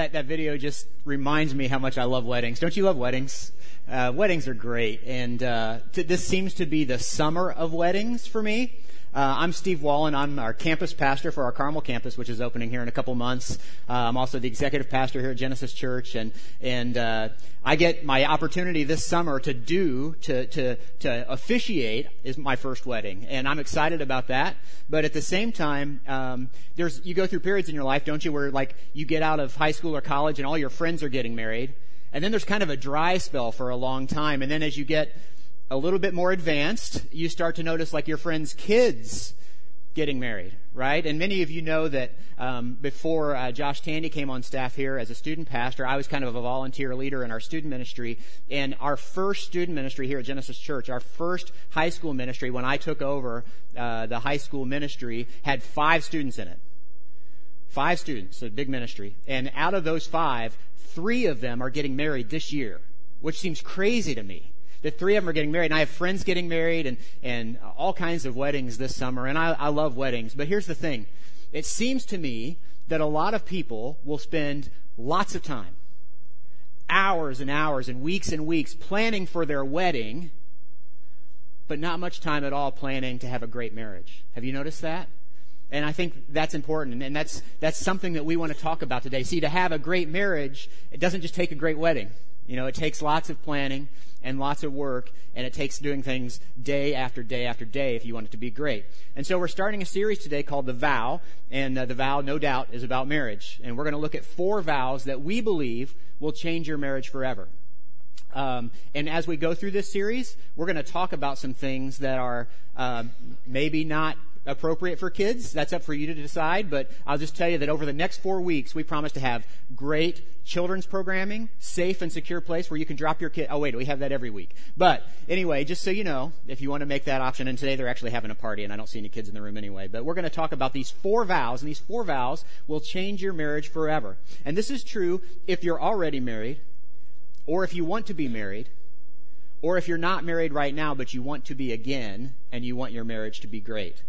that, that video just reminds me how much I love weddings. Don't you love weddings? Uh, weddings are great, and uh, t- this seems to be the summer of weddings for me. Uh, I'm Steve Wallen. I'm our campus pastor for our Carmel campus, which is opening here in a couple months. Uh, I'm also the executive pastor here at Genesis Church, and and uh, I get my opportunity this summer to do to to to officiate is my first wedding, and I'm excited about that. But at the same time, um, there's you go through periods in your life, don't you, where like you get out of high school or college, and all your friends are getting married, and then there's kind of a dry spell for a long time, and then as you get a little bit more advanced, you start to notice like your friends' kids getting married, right? And many of you know that um, before uh, Josh Tandy came on staff here as a student pastor, I was kind of a volunteer leader in our student ministry. And our first student ministry here at Genesis Church, our first high school ministry, when I took over uh, the high school ministry, had five students in it. Five students, a big ministry. And out of those five, three of them are getting married this year, which seems crazy to me the three of them are getting married. And I have friends getting married and, and all kinds of weddings this summer. And I, I love weddings. But here's the thing. It seems to me that a lot of people will spend lots of time, hours and hours and weeks and weeks planning for their wedding, but not much time at all planning to have a great marriage. Have you noticed that? And I think that's important, and that's, that's something that we want to talk about today. See, to have a great marriage, it doesn't just take a great wedding. You know, it takes lots of planning and lots of work, and it takes doing things day after day after day if you want it to be great. And so we're starting a series today called The Vow, and uh, the vow, no doubt, is about marriage. And we're going to look at four vows that we believe will change your marriage forever. Um, and as we go through this series, we're going to talk about some things that are uh, maybe not appropriate for kids. That's up for you to decide. But I'll just tell you that over the next four weeks, we promise to have great children's programming, safe and secure place where you can drop your kid. Oh, wait, we have that every week. But anyway, just so you know, if you want to make that option, and today they're actually having a party, and I don't see any kids in the room anyway. But we're going to talk about these four vows, and these four vows will change your marriage forever. And this is true if you're already married, or if you want to be married, or if you're not married right now, but you want to be again, and you want your marriage to be great.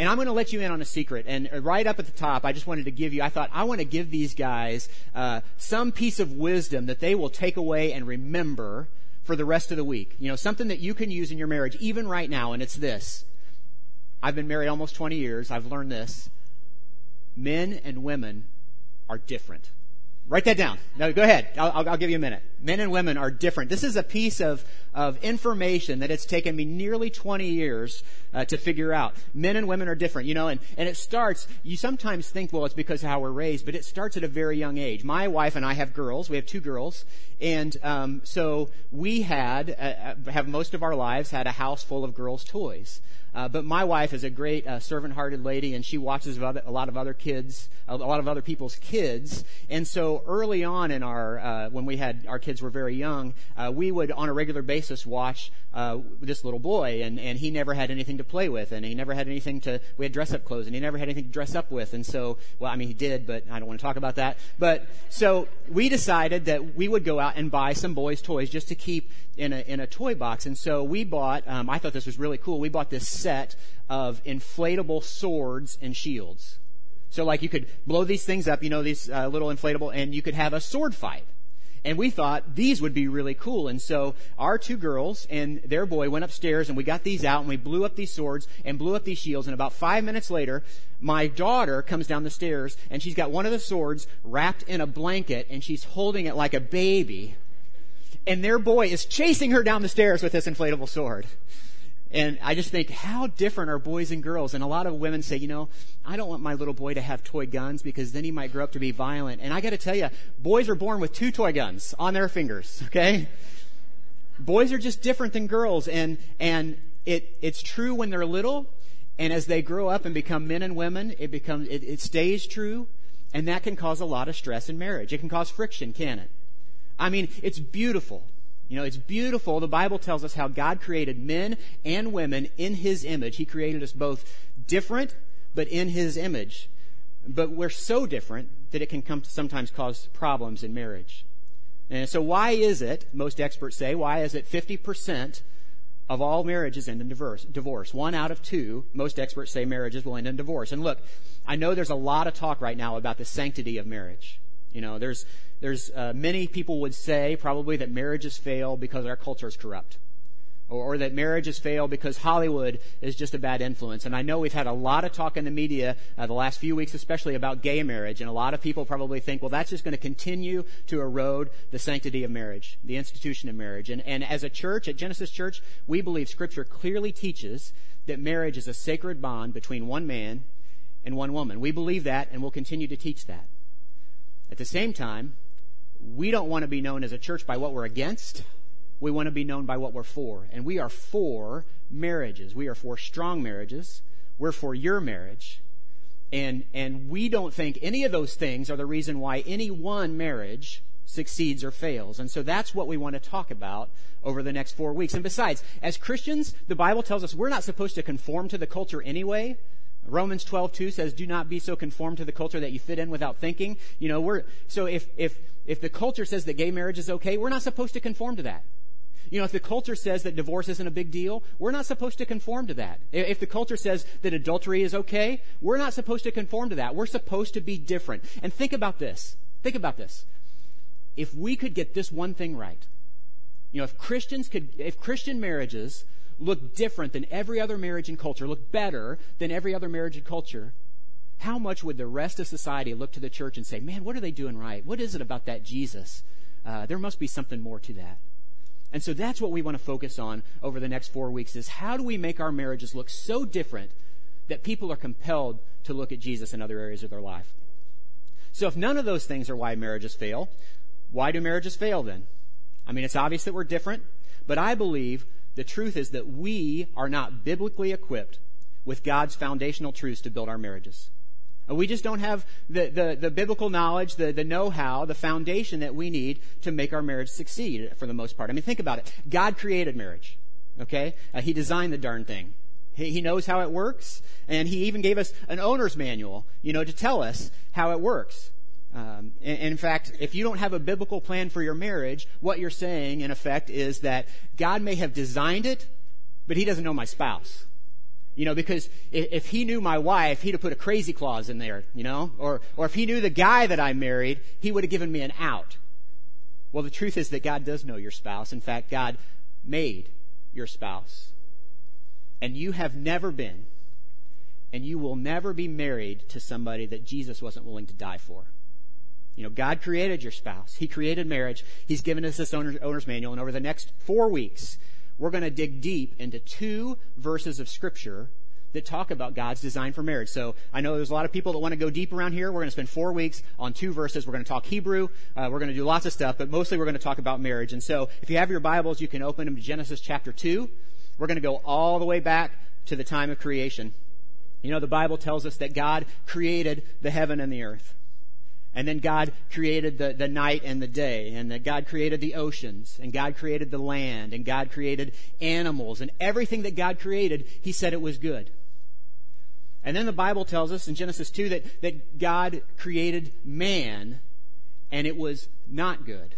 And I'm going to let you in on a secret. And right up at the top, I just wanted to give you, I thought, I want to give these guys uh, some piece of wisdom that they will take away and remember for the rest of the week. You know, something that you can use in your marriage, even right now, and it's this. I've been married almost 20 years. I've learned this. Men and women are different. Write that down. No, go ahead. I'll, I'll, give you a minute. Men and women are different. This is a piece of, of information that it's taken me nearly 20 years uh, to figure out. Men and women are different, you know, and, and it starts, you sometimes think, well, it's because of how we're raised, but it starts at a very young age. My wife and I have girls. We have two girls. And um, so we had, uh, uh have most of our lives had a house full of girls' toys. Uh, but my wife is a great uh, servant-hearted lady, and she watches a lot of other kids, a lot of other people's kids. And so early on in our, uh, when we had our kids were very young, uh, we would on a regular basis watch uh, this little boy, and and he never had anything to play with, and he never had anything to. We had dress-up clothes, and he never had anything to dress up with. And so, well, I mean, he did, but I don't want to talk about that. But so we decided that we would go out and buy some boys' toys just to keep in a in a toy box. And so we bought. Um, I thought this was really cool. We bought this set of inflatable swords and shields. So, like, you could blow these things up, you know, these uh, little inflatable, and you could have a sword fight. And we thought these would be really cool. And so our two girls and their boy went upstairs and we got these out and we blew up these swords and blew up these shields. And about five minutes later, my daughter comes down the stairs and she's got one of the swords wrapped in a blanket and she's holding it like a baby. And their boy is chasing her down the stairs with this inflatable sword. And I just think, how different are boys and girls? And a lot of women say, you know, I don't want my little boy to have toy guns because then he might grow up to be violent. And I got to tell you, boys are born with two toy guns on their fingers, okay? boys are just different than girls. And, and it, it's true when they're little. And as they grow up and become men and women, it becomes, it, it stays true. And that can cause a lot of stress in marriage. It can cause friction, can it? I mean, it's beautiful you know, it's beautiful. The Bible tells us how God created men and women in His image. He created us both different, but in His image. But we're so different that it can come, sometimes cause problems in marriage. And so, why is it, most experts say, why is it 50% of all marriages end in divorce? Divorce. One out of two, most experts say marriages will end in divorce. And look, I know there's a lot of talk right now about the sanctity of marriage. You know, there's, there's uh, many people would say probably that marriages fail because our culture is corrupt or, or that marriages fail because Hollywood is just a bad influence. And I know we've had a lot of talk in the media uh, the last few weeks, especially about gay marriage. And a lot of people probably think, well, that's just going to continue to erode the sanctity of marriage, the institution of marriage. And, and as a church, at Genesis Church, we believe Scripture clearly teaches that marriage is a sacred bond between one man and one woman. We believe that and we'll continue to teach that. At the same time, we don't want to be known as a church by what we're against we want to be known by what we're for. And we are for marriages. We are for strong marriages. We're for your marriage. And, and we don't think any of those things are the reason why any one marriage succeeds or fails. And so that's what we want to talk about over the next four weeks. And besides, as Christians, the Bible tells us we're not supposed to conform to the culture anyway. Romans 12, 2 says, do not be so conformed to the culture that you fit in without thinking. You know, we're, so if, if, if the culture says that gay marriage is okay, we're not supposed to conform to that. You know, if the culture says that divorce isn't a big deal, we're not supposed to conform to that. If the culture says that adultery is okay, we're not supposed to conform to that. We're supposed to be different. And think about this. Think about this. If we could get this one thing right, you know, if Christians could, if Christian marriages look different than every other marriage in culture, look better than every other marriage in culture, how much would the rest of society look to the church and say, man, what are they doing right? What is it about that Jesus? Uh, there must be something more to that. And so that's what we want to focus on over the next four weeks is how do we make our marriages look so different that people are compelled to look at Jesus in other areas of their life? So if none of those things are why marriages fail, why do marriages fail then? I mean, it's obvious that we're different, but I believe the truth is that we are not biblically equipped with God's foundational truths to build our marriages. We just don't have the, the, the biblical knowledge, the, the know how, the foundation that we need to make our marriage succeed for the most part. I mean, think about it. God created marriage, okay? Uh, he designed the darn thing. He, he knows how it works, and He even gave us an owner's manual, you know, to tell us how it works. Um, and, and in fact, if you don't have a biblical plan for your marriage, what you're saying, in effect, is that God may have designed it, but He doesn't know my spouse. You know, because if he knew my wife, he'd have put a crazy clause in there, you know? Or, or if he knew the guy that I married, he would have given me an out. Well, the truth is that God does know your spouse. In fact, God made your spouse. And you have never been, and you will never be married to somebody that Jesus wasn't willing to die for. You know, God created your spouse. He created marriage. He's given us this owner's, owner's manual. And over the next four weeks, we're going to dig deep into two verses of Scripture that talk about God's design for marriage. So I know there's a lot of people that want to go deep around here. We're going to spend four weeks on two verses. We're going to talk Hebrew. Uh, we're going to do lots of stuff, but mostly we're going to talk about marriage. And so if you have your Bibles, you can open them to Genesis chapter 2. We're going to go all the way back to the time of creation. You know, the Bible tells us that God created the heaven and the earth. And then God created the, the night and the day, and that God created the oceans, and God created the land, and God created animals, and everything that God created, He said it was good. And then the Bible tells us in Genesis 2 that, that God created man, and it was not good.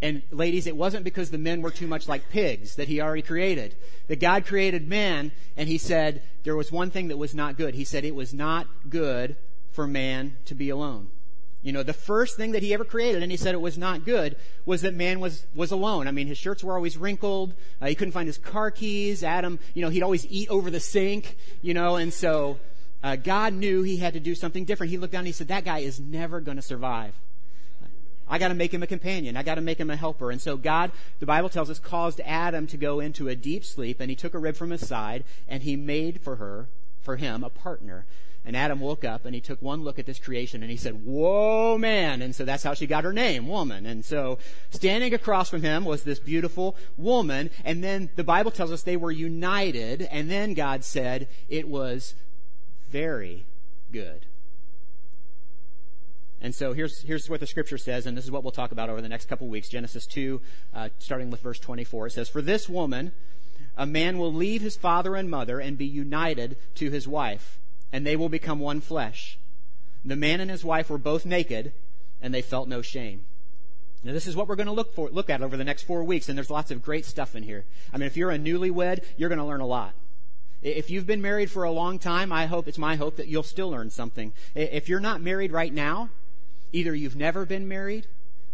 And ladies, it wasn't because the men were too much like pigs that he already created. That God created man, and he said there was one thing that was not good. He said it was not good for man to be alone. You know, the first thing that he ever created, and he said it was not good, was that man was, was alone. I mean, his shirts were always wrinkled. Uh, he couldn't find his car keys. Adam, you know, he'd always eat over the sink, you know, and so uh, God knew he had to do something different. He looked down and he said, that guy is never going to survive. I got to make him a companion. I got to make him a helper. And so God, the Bible tells us, caused Adam to go into a deep sleep, and he took a rib from his side, and he made for her, for him, a partner. And Adam woke up and he took one look at this creation and he said, Whoa, man. And so that's how she got her name, woman. And so standing across from him was this beautiful woman. And then the Bible tells us they were united. And then God said it was very good. And so here's, here's what the scripture says, and this is what we'll talk about over the next couple weeks. Genesis 2, uh, starting with verse 24. It says, For this woman, a man will leave his father and mother and be united to his wife and they will become one flesh. The man and his wife were both naked, and they felt no shame. Now, this is what we're going to look for, look at over the next four weeks, and there's lots of great stuff in here. I mean, if you're a newlywed, you're going to learn a lot. If you've been married for a long time, I hope, it's my hope that you'll still learn something. If you're not married right now, Either you've never been married,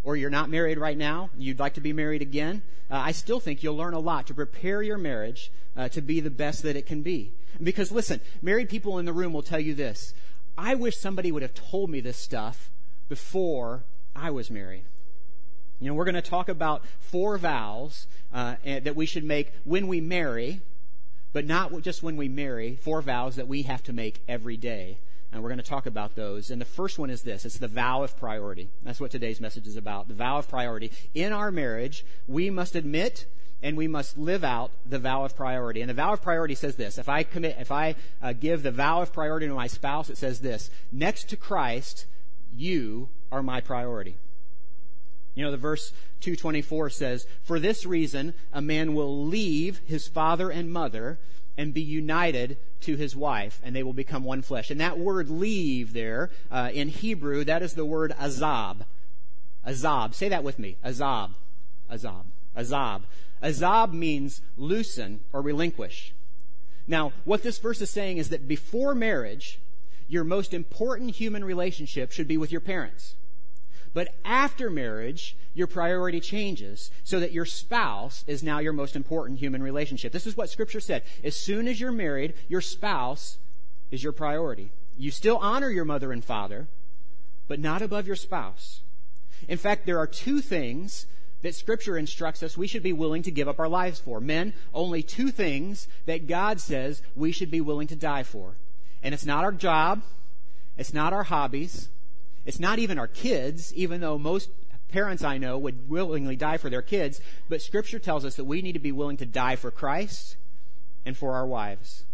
or you're not married right now, you'd like to be married again, uh, I still think you'll learn a lot to prepare your marriage uh, to be the best that it can be. Because listen, married people in the room will tell you this. I wish somebody would have told me this stuff before I was married. You know, we're going to talk about four vows uh, that we should make when we marry, but not just when we marry, four vows that we have to make every day. And we're going to talk about those. And the first one is this it's the vow of priority. That's what today's message is about the vow of priority. In our marriage, we must admit and we must live out the vow of priority. And the vow of priority says this if I commit, if I uh, give the vow of priority to my spouse, it says this next to Christ, you are my priority. You know, the verse 224 says, For this reason, a man will leave his father and mother and be united to his wife, and they will become one flesh. And that word leave there, uh, in Hebrew, that is the word azab. Azab. Say that with me. Azab. Azab. Azab. Azab means loosen or relinquish. Now, what this verse is saying is that before marriage, your most important human relationship should be with your parents. But after marriage, your priority changes so that your spouse is now your most important human relationship. This is what Scripture said. As soon as you're married, your spouse is your priority. You still honor your mother and father, but not above your spouse. In fact, there are two things that Scripture instructs us we should be willing to give up our lives for. Men, only two things that God says we should be willing to die for. And it's not our job, it's not our hobbies, it's not even our kids, even though most parents I know would willingly die for their kids, but Scripture tells us that we need to be willing to die for Christ and for our wives.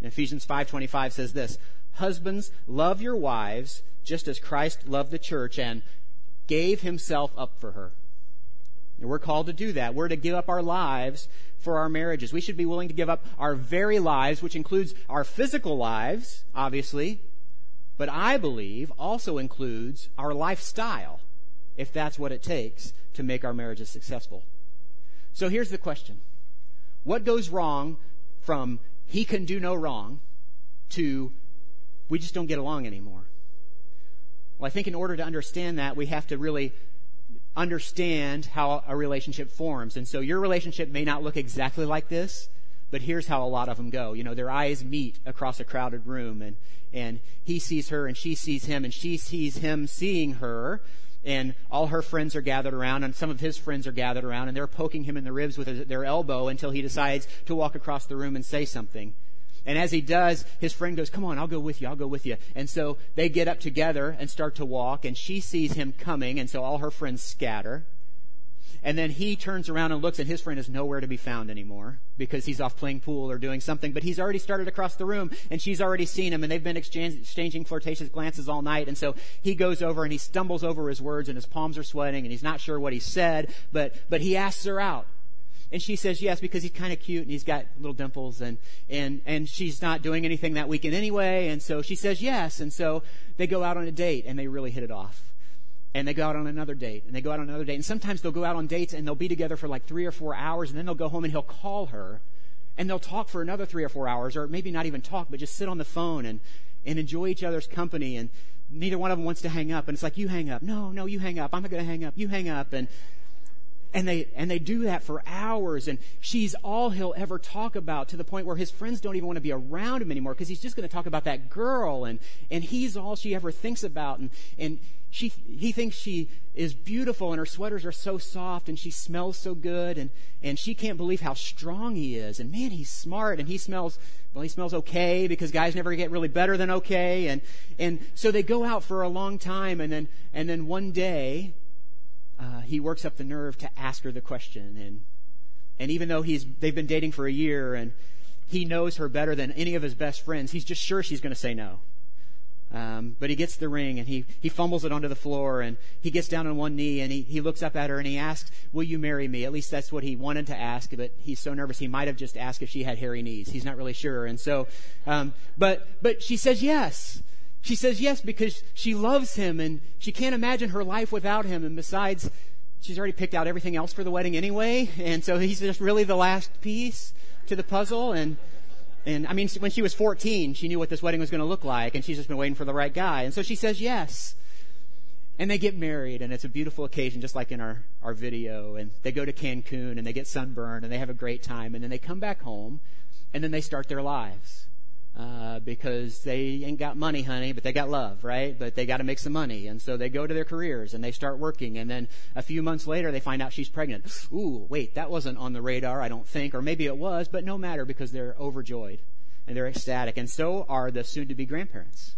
And Ephesians 5:25 says this, "Husbands, love your wives just as Christ loved the church and gave himself up for her." And we're called to do that. We're to give up our lives for our marriages. We should be willing to give up our very lives, which includes our physical lives, obviously, but I believe also includes our lifestyle, if that's what it takes to make our marriages successful. So here's the question What goes wrong from he can do no wrong to we just don't get along anymore? Well, I think in order to understand that, we have to really understand how a relationship forms. And so your relationship may not look exactly like this, but here's how a lot of them go. You know, their eyes meet across a crowded room, and, and he sees her, and she sees him, and she sees him seeing her, and all her friends are gathered around, and some of his friends are gathered around, and they're poking him in the ribs with their elbow until he decides to walk across the room and say something. And as he does, his friend goes, Come on, I'll go with you, I'll go with you. And so they get up together and start to walk, and she sees him coming, and so all her friends scatter. And then he turns around and looks, and his friend is nowhere to be found anymore because he's off playing pool or doing something. But he's already started across the room, and she's already seen him, and they've been exchanging flirtatious glances all night. And so he goes over and he stumbles over his words, and his palms are sweating, and he's not sure what he said, but, but he asks her out. And she says yes because he's kind of cute and he's got little dimples and, and, and she's not doing anything that weekend anyway. And so she says yes. And so they go out on a date and they really hit it off and they go out on another date and they go out on another date and sometimes they'll go out on dates and they'll be together for like three or four hours and then they'll go home and he'll call her and they'll talk for another three or four hours or maybe not even talk but just sit on the phone and, and enjoy each other's company and neither one of them wants to hang up and it's like you hang up. No no you hang up. I'm not going to hang up. You hang up. And and they and they do that for hours and she's all he'll ever talk about to the point where his friends don't even want to be around him anymore because he's just going to talk about that girl and and he's all she ever thinks about and and she, he thinks she is beautiful and her sweaters are so soft and she smells so good and, and she can't believe how strong he is. And man, he's smart and he smells, well, he smells okay because guys never get really better than okay. And, and so they go out for a long time and then, and then one day, uh, he works up the nerve to ask her the question. And, and even though he's, they've been dating for a year and he knows her better than any of his best friends, he's just sure she's going to say no. Um, but he gets the ring and he, he fumbles it onto the floor and he gets down on one knee and he, he looks up at her and he asks, Will you marry me? At least that's what he wanted to ask, but he's so nervous he might have just asked if she had hairy knees. He's not really sure. And so, um, but, but she says yes. She says yes because she loves him and she can't imagine her life without him. And besides, she's already picked out everything else for the wedding anyway. And so he's just really the last piece to the puzzle. And, and I mean, when she was 14, she knew what this wedding was going to look like, and she's just been waiting for the right guy. And so she says yes. and they get married, and it's a beautiful occasion, just like in our, our video. And they go to Cancun, and they get sunburned, and they have a great time. And then they come back home, and then they start their lives. Uh, because they ain't got money, honey, but they got love, right? But they got to make some money. And so they go to their careers and they start working. And then a few months later, they find out she's pregnant. Ooh, wait, that wasn't on the radar, I don't think. Or maybe it was, but no matter because they're overjoyed and they're ecstatic. And so are the soon to be grandparents.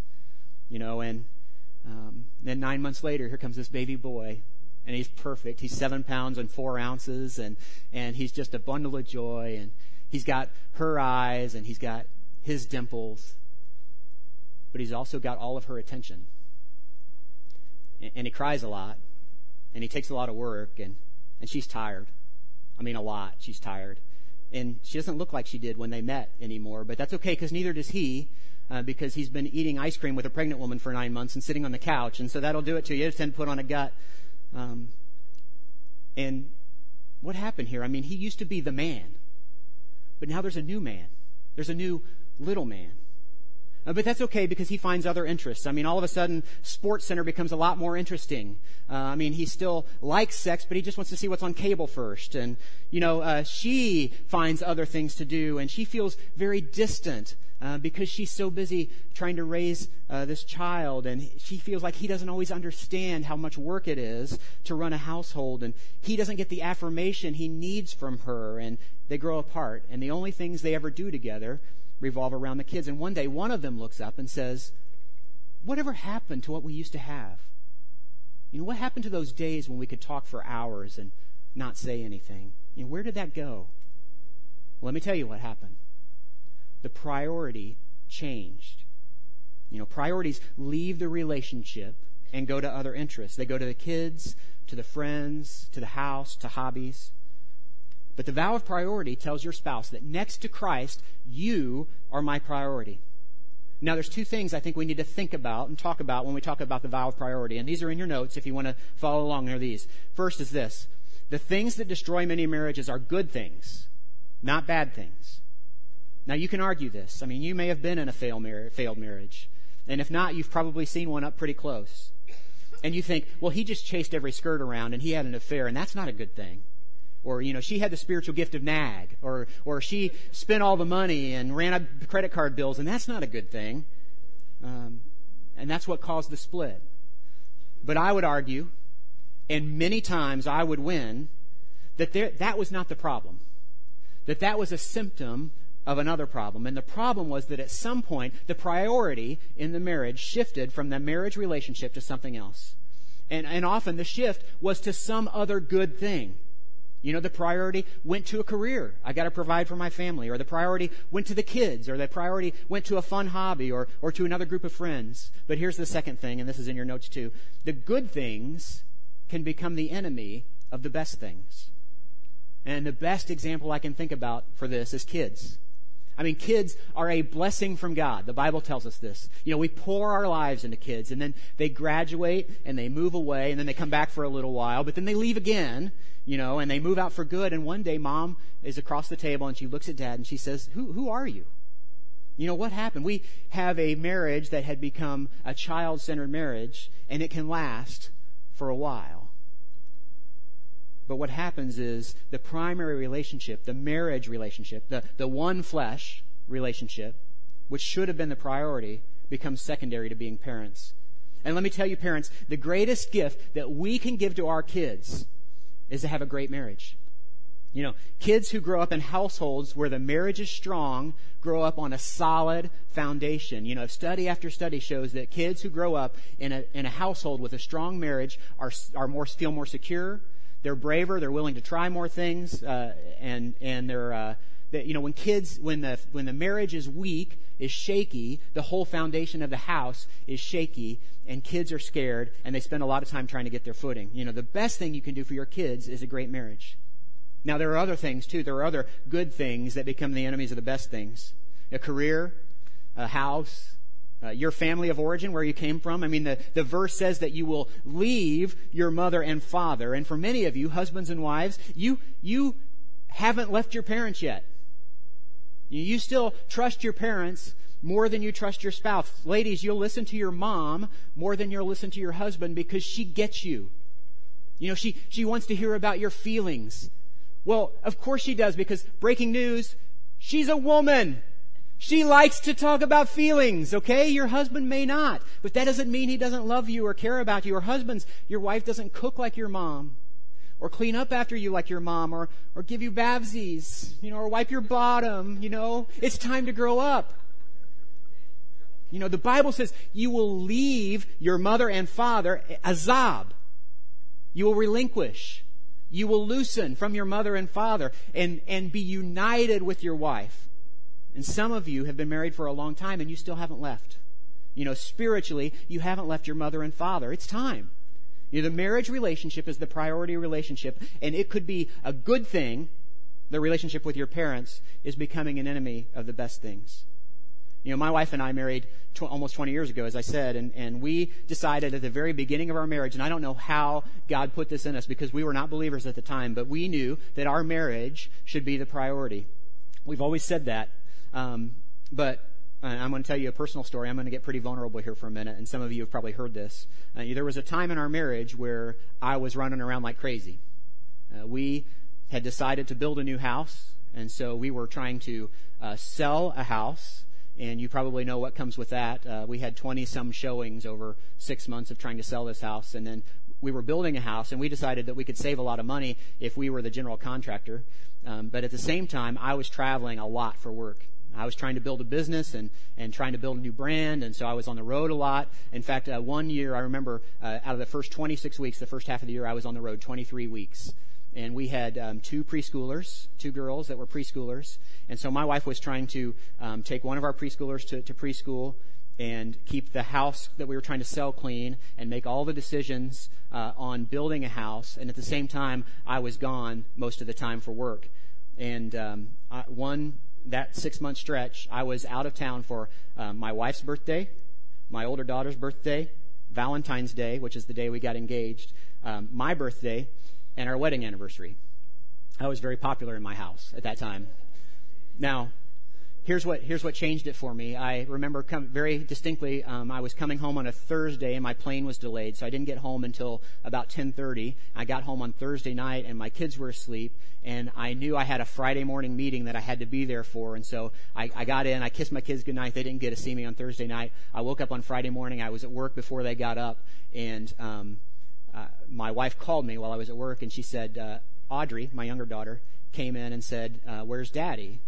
You know, and um, then nine months later, here comes this baby boy, and he's perfect. He's seven pounds and four ounces, and, and he's just a bundle of joy, and he's got her eyes, and he's got his dimples, but he's also got all of her attention. And, he cries a lot, and he takes a lot of work, and, and she's tired. I mean, a lot. She's tired. And she doesn't look like she did when they met anymore, but that's okay because neither does he uh, because he's been eating ice cream with a pregnant woman for nine months and sitting on the couch. And so that'll do it to you. It's tend to put on a gut. Um, and what happened here? I mean, he used to be the man, but now there's a new man. There's a new little man. Uh, but that's okay because he finds other interests. I mean, all of a sudden, SportsCenter becomes a lot more interesting. Uh, I mean, he still likes sex, but he just wants to see what's on cable first. And, you know, uh, she finds other things to do, and she feels very distant uh, because she's so busy trying to raise uh, this child, and she feels like he doesn't always understand how much work it is to run a household, and he doesn't get the affirmation he needs from her, and they grow apart. And the only things they ever do together revolve around the kids. And one day, one of them looks up and says, Whatever happened to what we used to have? You know, what happened to those days when we could talk for hours and not say anything? You know, where did that go? Well, let me tell you what happened. The priority changed. You know, priorities leave the relationship and go to other interests. They go to the kids, to the friends, to the house, to hobbies. But the vow of priority tells your spouse that next to Christ, you are my priority. Now, there's two things I think we need to think about and talk about when we talk about the vow of priority. And these are in your notes if you want to follow along. They're these. First is this the things that destroy many marriages are good things, not bad things. Now, you can argue this. I mean, you may have been in a failed marriage. And if not, you've probably seen one up pretty close. And you think, well, he just chased every skirt around and he had an affair, and that's not a good thing or you know she had the spiritual gift of nag or or she spent all the money and ran up credit card bills and that's not a good thing. Um, and that's what caused the split. But i would argue and many times i would win that there, that was not the problem. That that was a symptom of another problem. And the problem was that at some point the priority in the marriage shifted from the marriage relationship to something else. And, and often the shift was to some other good thing you know, the priority went to a career. I got to provide for my family. Or the priority went to the kids. Or the priority went to a fun hobby or, or to another group of friends. But here's the second thing, and this is in your notes too. The good things can become the enemy of the best things. And the best example I can think about for this is kids. I mean, kids are a blessing from God. The Bible tells us this. You know, we pour our lives into kids, and then they graduate and they move away, and then they come back for a little while, but then they leave again, you know, and they move out for good. And one day, mom is across the table, and she looks at dad and she says, Who, who are you? You know, what happened? We have a marriage that had become a child centered marriage, and it can last for a while. But what happens is the primary relationship, the marriage relationship, the, the one flesh relationship, which should have been the priority, becomes secondary to being parents. And let me tell you, parents, the greatest gift that we can give to our kids is to have a great marriage. You know, kids who grow up in households where the marriage is strong grow up on a solid foundation. You know, study after study shows that kids who grow up in a, in a household with a strong marriage are, are more, feel more secure, they're braver. They're willing to try more things, uh, and and they're uh, that you know when kids when the when the marriage is weak is shaky, the whole foundation of the house is shaky, and kids are scared, and they spend a lot of time trying to get their footing. You know the best thing you can do for your kids is a great marriage. Now there are other things too. There are other good things that become the enemies of the best things. A career, a house, uh, your family of origin, where you came from. I mean, the, the verse says that you will leave your mother and father. And for many of you, husbands and wives, you, you haven't left your parents yet. You, you still trust your parents more than you trust your spouse. Ladies, you'll listen to your mom more than you'll listen to your husband because she gets you. You know, she, she wants to hear about your feelings. Well, of course she does because breaking news, she's a woman. She likes to talk about feelings, okay? Your husband may not, but that doesn't mean he doesn't love you or care about you. Or husbands, your wife doesn't cook like your mom, or clean up after you like your mom, or, or give you babsies, you know, or wipe your bottom, you know? It's time to grow up. You know, the Bible says you will leave your mother and father, azab. You will relinquish. You will loosen from your mother and father and, and be united with your wife. And some of you have been married for a long time and you still haven't left. You know, spiritually, you haven't left your mother and father. It's time. You know, the marriage relationship is the priority relationship, and it could be a good thing. The relationship with your parents is becoming an enemy of the best things. You know, my wife and I married tw- almost 20 years ago, as I said, and, and we decided at the very beginning of our marriage, and I don't know how God put this in us because we were not believers at the time, but we knew that our marriage should be the priority. We've always said that. Um, but uh, I'm going to tell you a personal story. I'm going to get pretty vulnerable here for a minute, and some of you have probably heard this. Uh, there was a time in our marriage where I was running around like crazy. Uh, we had decided to build a new house, and so we were trying to uh, sell a house. And you probably know what comes with that. Uh, we had 20 some showings over six months of trying to sell this house, and then we were building a house, and we decided that we could save a lot of money if we were the general contractor. Um, but at the same time, I was traveling a lot for work. I was trying to build a business and, and trying to build a new brand, and so I was on the road a lot. In fact, uh, one year, I remember uh, out of the first 26 weeks, the first half of the year, I was on the road 23 weeks. And we had um, two preschoolers, two girls that were preschoolers. And so my wife was trying to um, take one of our preschoolers to, to preschool and keep the house that we were trying to sell clean and make all the decisions uh, on building a house. And at the same time, I was gone most of the time for work. And um, I, one that six month stretch, I was out of town for um, my wife's birthday, my older daughter's birthday, Valentine's Day, which is the day we got engaged, um, my birthday, and our wedding anniversary. I was very popular in my house at that time. Now, here's what here's what changed it for me. I remember very distinctly. Um, I was coming home on a Thursday, and my plane was delayed, so I didn't get home until about 10:30. I got home on Thursday night, and my kids were asleep, and I knew I had a Friday morning meeting that I had to be there for, and so I, I got in. I kissed my kids goodnight. They didn't get to see me on Thursday night. I woke up on Friday morning. I was at work before they got up, and um, uh, my wife called me while I was at work, and she said, uh, Audrey, my younger daughter, came in and said, uh, "Where's Daddy?"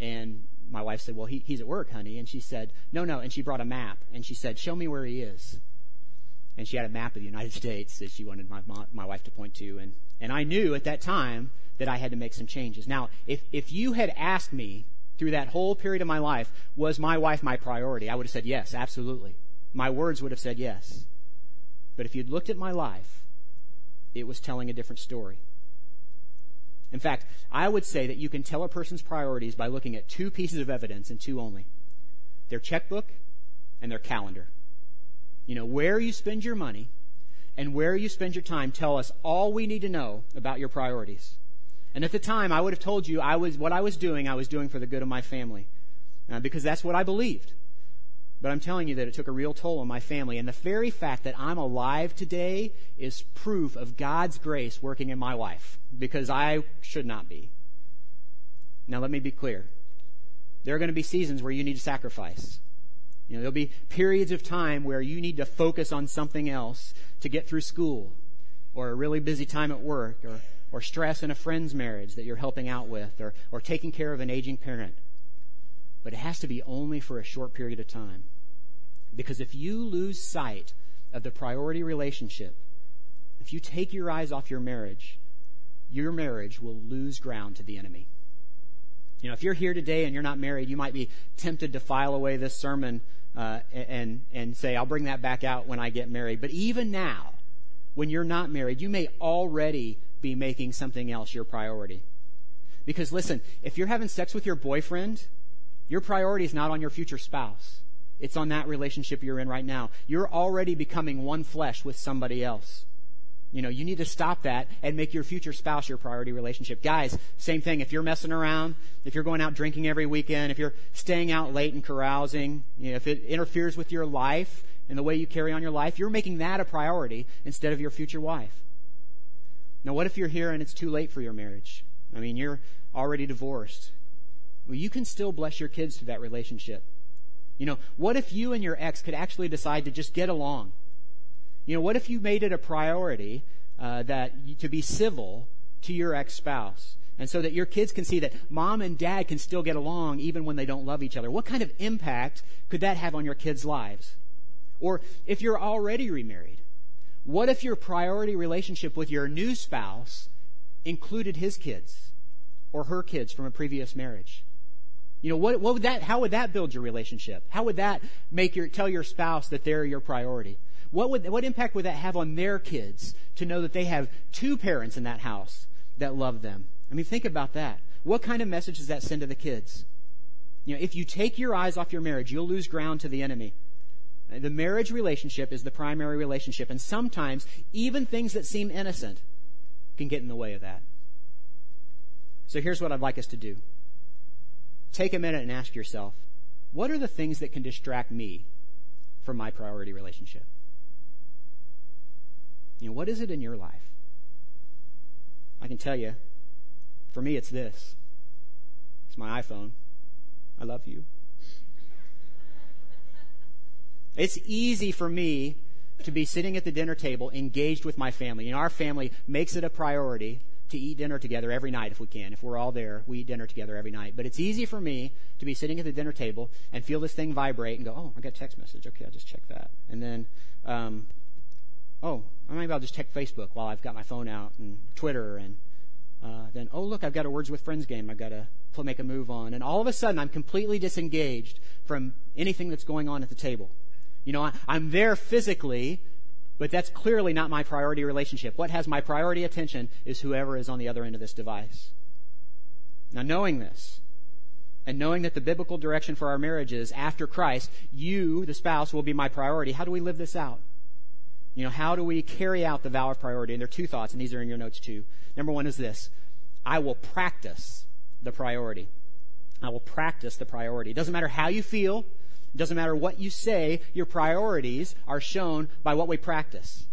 And my wife said, Well, he, he's at work, honey. And she said, No, no. And she brought a map. And she said, Show me where he is. And she had a map of the United States that she wanted my, my wife to point to. And, and I knew at that time that I had to make some changes. Now, if, if you had asked me through that whole period of my life, was my wife my priority? I would have said yes, absolutely. My words would have said yes. But if you'd looked at my life, it was telling a different story. In fact, I would say that you can tell a person's priorities by looking at two pieces of evidence and two only their checkbook and their calendar. You know, where you spend your money and where you spend your time tell us all we need to know about your priorities. And at the time, I would have told you I was what I was doing, I was doing for the good of my family, uh, because that's what I believed. But I'm telling you that it took a real toll on my family. And the very fact that I'm alive today is proof of God's grace working in my life because I should not be. Now, let me be clear. There are going to be seasons where you need to sacrifice. You know, there'll be periods of time where you need to focus on something else to get through school or a really busy time at work or, or stress in a friend's marriage that you're helping out with or, or taking care of an aging parent but it has to be only for a short period of time. Because if you lose sight of the priority relationship, if you take your eyes off your marriage, your marriage will lose ground to the enemy. You know, if you're here today and you're not married, you might be tempted to file away this sermon uh, and and say, "I'll bring that back out when I get married." But even now, when you're not married, you may already be making something else your priority. Because listen, if you're having sex with your boyfriend your priority is not on your future spouse. It's on that relationship you're in right now. You're already becoming one flesh with somebody else. You know, you need to stop that and make your future spouse your priority relationship. Guys, same thing. If you're messing around, if you're going out drinking every weekend, if you're staying out late and carousing, you know, if it interferes with your life and the way you carry on your life, you're making that a priority instead of your future wife. Now, what if you're here and it's too late for your marriage? I mean, you're already divorced. Well, you can still bless your kids through that relationship. You know, what if you and your ex could actually decide to just get along? You know, what if you made it a priority uh, that you, to be civil to your ex spouse? And so that your kids can see that mom and dad can still get along even when they don't love each other. What kind of impact could that have on your kids' lives? Or if you're already remarried, what if your priority relationship with your new spouse included his kids or her kids from a previous marriage? You know, what, what would that, how would that build your relationship? How would that make your, tell your spouse that they're your priority? What, would, what impact would that have on their kids to know that they have two parents in that house that love them? I mean, think about that. What kind of message does that send to the kids? You know, if you take your eyes off your marriage, you'll lose ground to the enemy. The marriage relationship is the primary relationship, and sometimes even things that seem innocent can get in the way of that. So here's what I'd like us to do take a minute and ask yourself what are the things that can distract me from my priority relationship? You know, what is it in your life? I can tell you, for me, it's this it's my iPhone. I love you. It's easy for me to be sitting at the dinner table engaged with my family. You know, our family makes it a priority to eat dinner together every night if we can. If we're all there, we eat dinner together every night. But it's easy for me to be sitting at the dinner table and feel this thing vibrate and go, oh, I got a text message. Okay, I'll just check that. And then, um, oh, maybe I'll just check Facebook while I've got my phone out and Twitter and uh, then, oh, look, I've got a Words with Friends game I've got to make a move on. And all of a sudden, I'm completely disengaged from anything that's going on at the table. You know, I, I'm there physically, but that's clearly not my priority relationship. What has my priority attention is whoever is on the other end of this device. Now, knowing this, and knowing that the biblical direction for our marriage is after Christ, you, the spouse, will be my priority, how do we live this out? You know, how do we carry out the vow of priority? And there are two thoughts, and these are in your notes too. Number one is this I will practice the priority. I will practice the priority. It doesn't matter how you feel, it doesn't matter what you say, your priorities are shown by what we practice.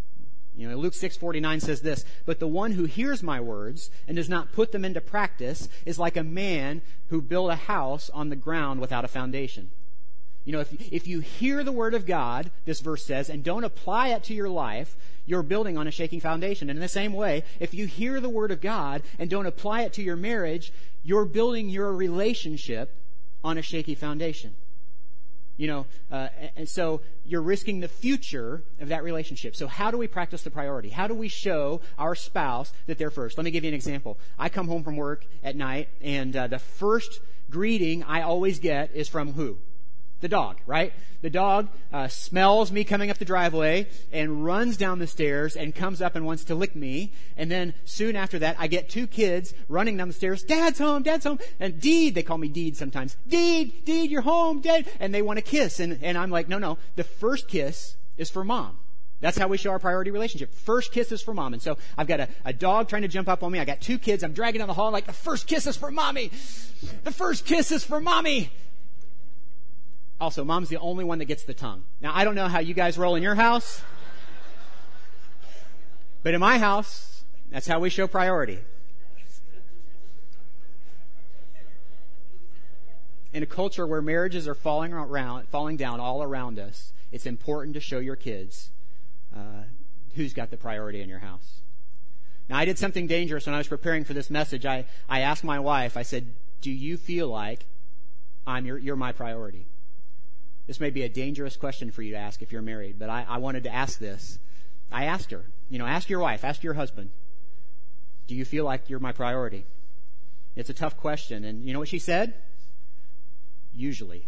You know, Luke 6:49 says this, "But the one who hears my words and does not put them into practice is like a man who built a house on the ground without a foundation." You know, if, if you hear the word of God, this verse says, and don't apply it to your life, you're building on a shaking foundation. And in the same way, if you hear the word of God and don't apply it to your marriage, you're building your relationship on a shaky foundation. You know, uh, and so you're risking the future of that relationship. So how do we practice the priority? How do we show our spouse that they're first? Let me give you an example. I come home from work at night, and uh, the first greeting I always get is from who? The dog, right? The dog uh, smells me coming up the driveway and runs down the stairs and comes up and wants to lick me. And then soon after that, I get two kids running down the stairs. Dad's home, Dad's home. And Deed, they call me Deed sometimes. Deed, Deed, you're home, Dad. And they want to kiss. And, and I'm like, no, no. The first kiss is for mom. That's how we show our priority relationship. First kiss is for mom. And so I've got a, a dog trying to jump up on me. I got two kids. I'm dragging down the hall like the first kiss is for mommy. The first kiss is for mommy. Also, mom's the only one that gets the tongue. Now, I don't know how you guys roll in your house, but in my house, that's how we show priority. In a culture where marriages are falling around, falling down all around us, it's important to show your kids uh, who's got the priority in your house. Now, I did something dangerous when I was preparing for this message. I, I asked my wife, I said, Do you feel like I'm your, you're my priority? This may be a dangerous question for you to ask if you're married, but I, I wanted to ask this. I asked her, you know, ask your wife, ask your husband, do you feel like you're my priority? It's a tough question. And you know what she said? Usually.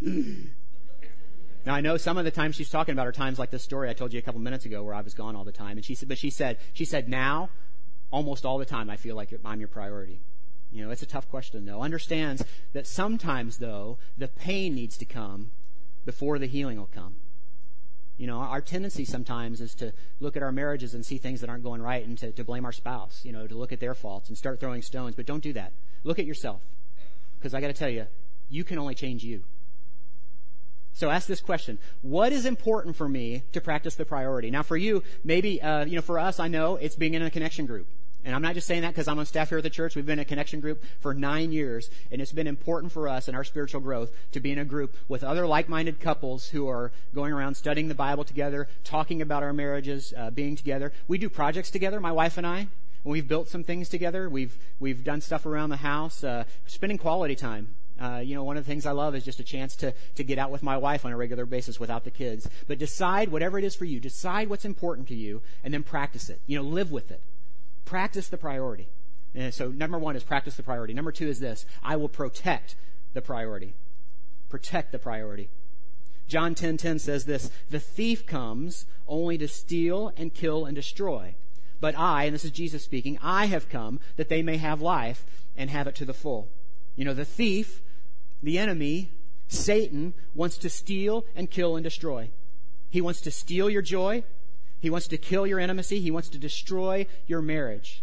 now I know some of the times she's talking about are times like this story I told you a couple minutes ago where I was gone all the time. And she said, but she said, she said now, almost all the time I feel like I'm your priority. You know, it's a tough question, though. Understands that sometimes, though, the pain needs to come before the healing will come. You know, our tendency sometimes is to look at our marriages and see things that aren't going right and to, to blame our spouse, you know, to look at their faults and start throwing stones. But don't do that. Look at yourself. Because I got to tell you, you can only change you. So ask this question. What is important for me to practice the priority? Now for you, maybe, uh, you know, for us, I know it's being in a connection group. And I'm not just saying that because I'm on staff here at the church. We've been in a connection group for nine years, and it's been important for us in our spiritual growth to be in a group with other like-minded couples who are going around studying the Bible together, talking about our marriages, uh, being together. We do projects together, my wife and I. We've built some things together. We've we've done stuff around the house, uh, spending quality time. Uh, you know, one of the things I love is just a chance to, to get out with my wife on a regular basis without the kids. But decide whatever it is for you. Decide what's important to you and then practice it. You know, live with it. Practice the priority. And so number one is practice the priority. Number two is this. I will protect the priority. Protect the priority. John 10:10 10, 10 says this, "The thief comes only to steal and kill and destroy. But I, and this is Jesus speaking, I have come that they may have life and have it to the full." You know, the thief, the enemy, Satan wants to steal and kill and destroy. He wants to steal your joy. He wants to kill your intimacy. He wants to destroy your marriage.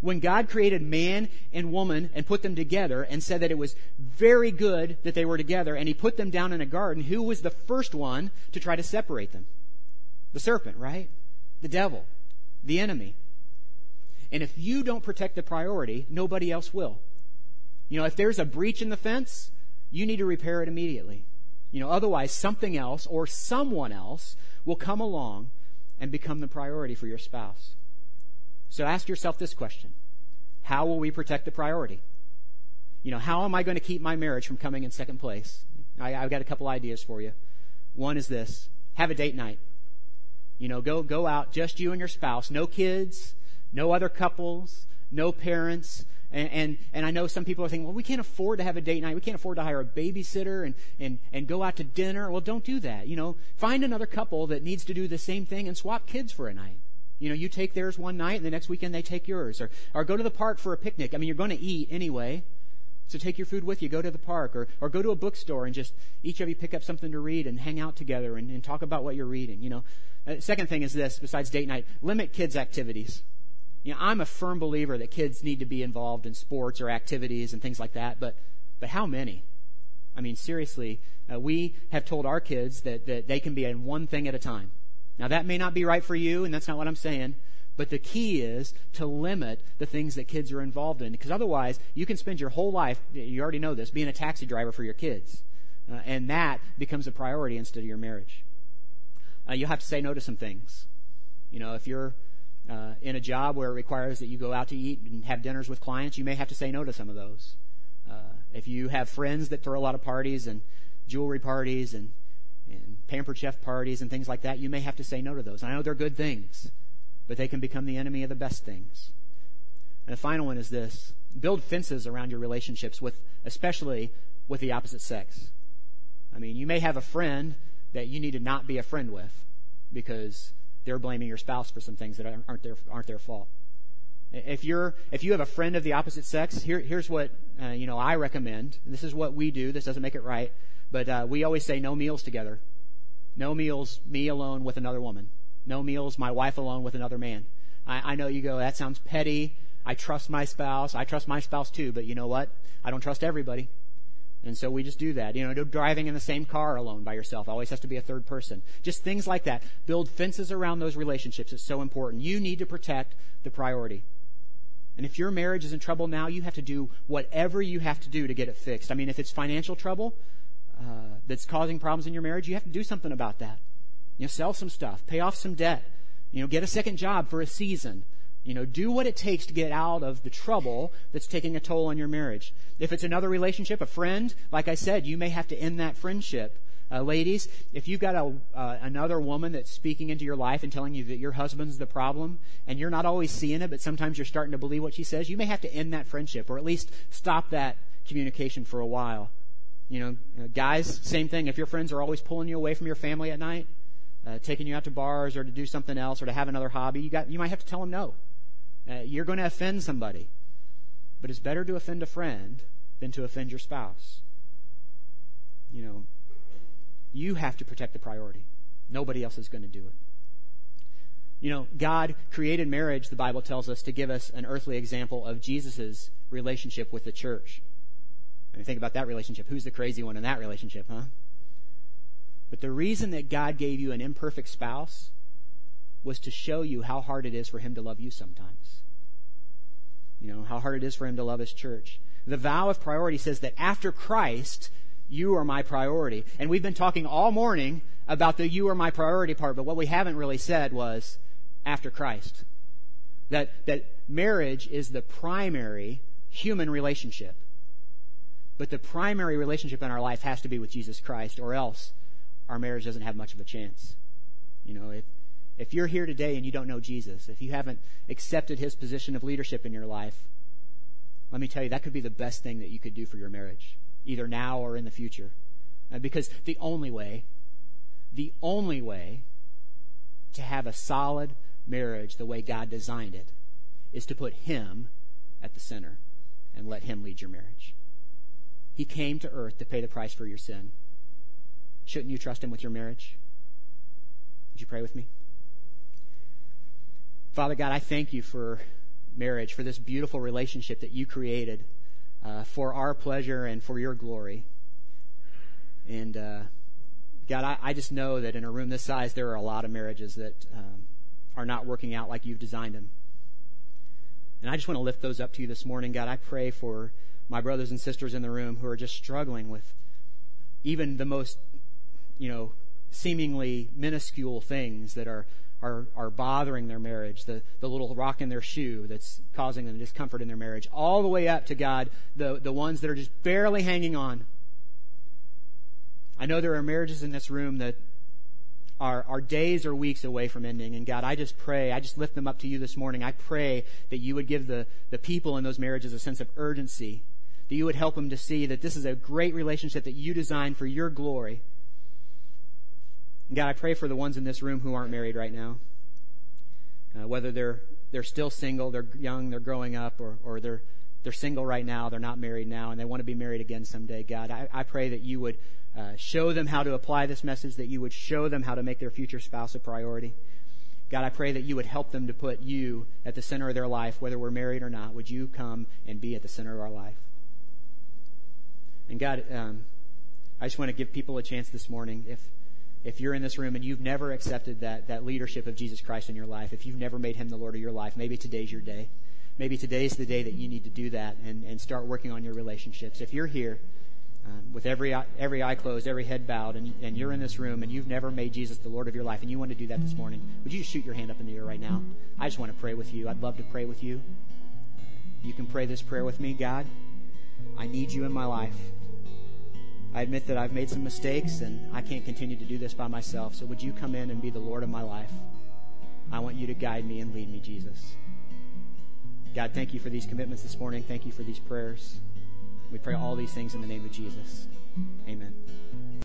When God created man and woman and put them together and said that it was very good that they were together and he put them down in a garden, who was the first one to try to separate them? The serpent, right? The devil, the enemy. And if you don't protect the priority, nobody else will. You know, if there's a breach in the fence, you need to repair it immediately. You know, otherwise something else or someone else will come along and become the priority for your spouse. So ask yourself this question How will we protect the priority? You know, how am I going to keep my marriage from coming in second place? I, have got a couple ideas for you. One is this have a date night. You know, go, go out, just you and your spouse, no kids, no other couples, no parents. And, and, and, I know some people are thinking, well, we can't afford to have a date night. We can't afford to hire a babysitter and, and, and go out to dinner. Well, don't do that. You know, find another couple that needs to do the same thing and swap kids for a night. You know, you take theirs one night and the next weekend they take yours. Or, or go to the park for a picnic. I mean, you're going to eat anyway. So take your food with you. Go to the park or, or go to a bookstore and just each of you pick up something to read and hang out together and, and talk about what you're reading. You know, uh, second thing is this, besides date night, limit kids' activities. You know, I'm a firm believer that kids need to be involved in sports or activities and things like that, but, but how many? I mean, seriously, uh, we have told our kids that, that they can be in one thing at a time. Now, that may not be right for you, and that's not what I'm saying, but the key is to limit the things that kids are involved in, because otherwise, you can spend your whole life, you already know this, being a taxi driver for your kids. Uh, and that becomes a priority instead of your marriage. Uh, you'll have to say no to some things. You know, if you're uh, in a job where it requires that you go out to eat and have dinners with clients, you may have to say no to some of those. Uh, if you have friends that throw a lot of parties and jewelry parties and, and pampered chef parties and things like that, you may have to say no to those. I know they're good things, but they can become the enemy of the best things. And the final one is this build fences around your relationships with especially with the opposite sex. I mean, you may have a friend that you need to not be a friend with because they're blaming your spouse for some things that aren't their, aren't their fault. If you're, if you have a friend of the opposite sex, here, here's what, uh, you know, I recommend. This is what we do. This doesn't make it right. But, uh, we always say no meals together. No meals, me alone with another woman. No meals, my wife alone with another man. I, I know you go, that sounds petty. I trust my spouse. I trust my spouse too, but you know what? I don't trust everybody. And so we just do that. You know, driving in the same car alone by yourself always has to be a third person. Just things like that. Build fences around those relationships. It's so important. You need to protect the priority. And if your marriage is in trouble now, you have to do whatever you have to do to get it fixed. I mean, if it's financial trouble uh, that's causing problems in your marriage, you have to do something about that. You know, sell some stuff, pay off some debt, you know, get a second job for a season. You know, do what it takes to get out of the trouble that's taking a toll on your marriage. If it's another relationship, a friend, like I said, you may have to end that friendship. Uh, ladies, if you've got a, uh, another woman that's speaking into your life and telling you that your husband's the problem, and you're not always seeing it, but sometimes you're starting to believe what she says, you may have to end that friendship or at least stop that communication for a while. You know, uh, guys, same thing. If your friends are always pulling you away from your family at night, uh, taking you out to bars or to do something else or to have another hobby, you got you might have to tell them no. Uh, you're going to offend somebody. But it's better to offend a friend than to offend your spouse. You know, you have to protect the priority. Nobody else is going to do it. You know, God created marriage, the Bible tells us, to give us an earthly example of Jesus' relationship with the church. I mean, think about that relationship. Who's the crazy one in that relationship, huh? But the reason that God gave you an imperfect spouse was to show you how hard it is for him to love you sometimes. You know, how hard it is for him to love his church. The vow of priority says that after Christ, you are my priority. And we've been talking all morning about the you are my priority part, but what we haven't really said was after Christ. That, that marriage is the primary human relationship. But the primary relationship in our life has to be with Jesus Christ, or else our marriage doesn't have much of a chance. You know, if, if you're here today and you don't know Jesus, if you haven't accepted his position of leadership in your life, let me tell you, that could be the best thing that you could do for your marriage, either now or in the future. Uh, because the only way, the only way to have a solid marriage the way God designed it is to put Him at the center and let Him lead your marriage. He came to earth to pay the price for your sin. Shouldn't you trust Him with your marriage? Would you pray with me? Father God, I thank you for marriage, for this beautiful relationship that you created uh, for our pleasure and for your glory. And uh, God, I, I, just know that in a room this size, there are a lot of marriages that um, are not working out like you've designed them. And I just want to lift those up to you this morning. God, I pray for my brothers and sisters in the room who are just struggling with even the most, you know, seemingly minuscule things that are, are, are bothering their marriage, the, the little rock in their shoe that's causing them discomfort in their marriage, all the way up to God, the, the ones that are just barely hanging on. I know there are marriages in this room that are, are days or weeks away from ending. And God, I just pray, I just lift them up to you this morning. I pray that you would give the, the people in those marriages a sense of urgency, that you would help them to see that this is a great relationship that you designed for your glory. And God, I pray for the ones in this room who aren't married right now. Uh, whether they're they're still single, they're young, they're growing up, or, or they're they're single right now, they're not married now, and they want to be married again someday. God, I, I pray that you would uh, show them how to apply this message, that you would show them how to make their future spouse a priority. God, I pray that you would help them to put you at the center of their life, whether we're married or not. Would you come and be at the center of our life? And God, um, I just want to give people a chance this morning. If if you're in this room and you've never accepted that that leadership of Jesus Christ in your life, if you've never made Him the Lord of your life, maybe today's your day. Maybe today's the day that you need to do that and, and start working on your relationships. If you're here um, with every eye, every eye closed, every head bowed, and, and you're in this room and you've never made Jesus the Lord of your life, and you want to do that this morning, would you just shoot your hand up in the air right now? I just want to pray with you. I'd love to pray with you. You can pray this prayer with me God, I need you in my life. I admit that I've made some mistakes and I can't continue to do this by myself. So would you come in and be the Lord of my life? I want you to guide me and lead me, Jesus. God, thank you for these commitments this morning. Thank you for these prayers. We pray all these things in the name of Jesus. Amen.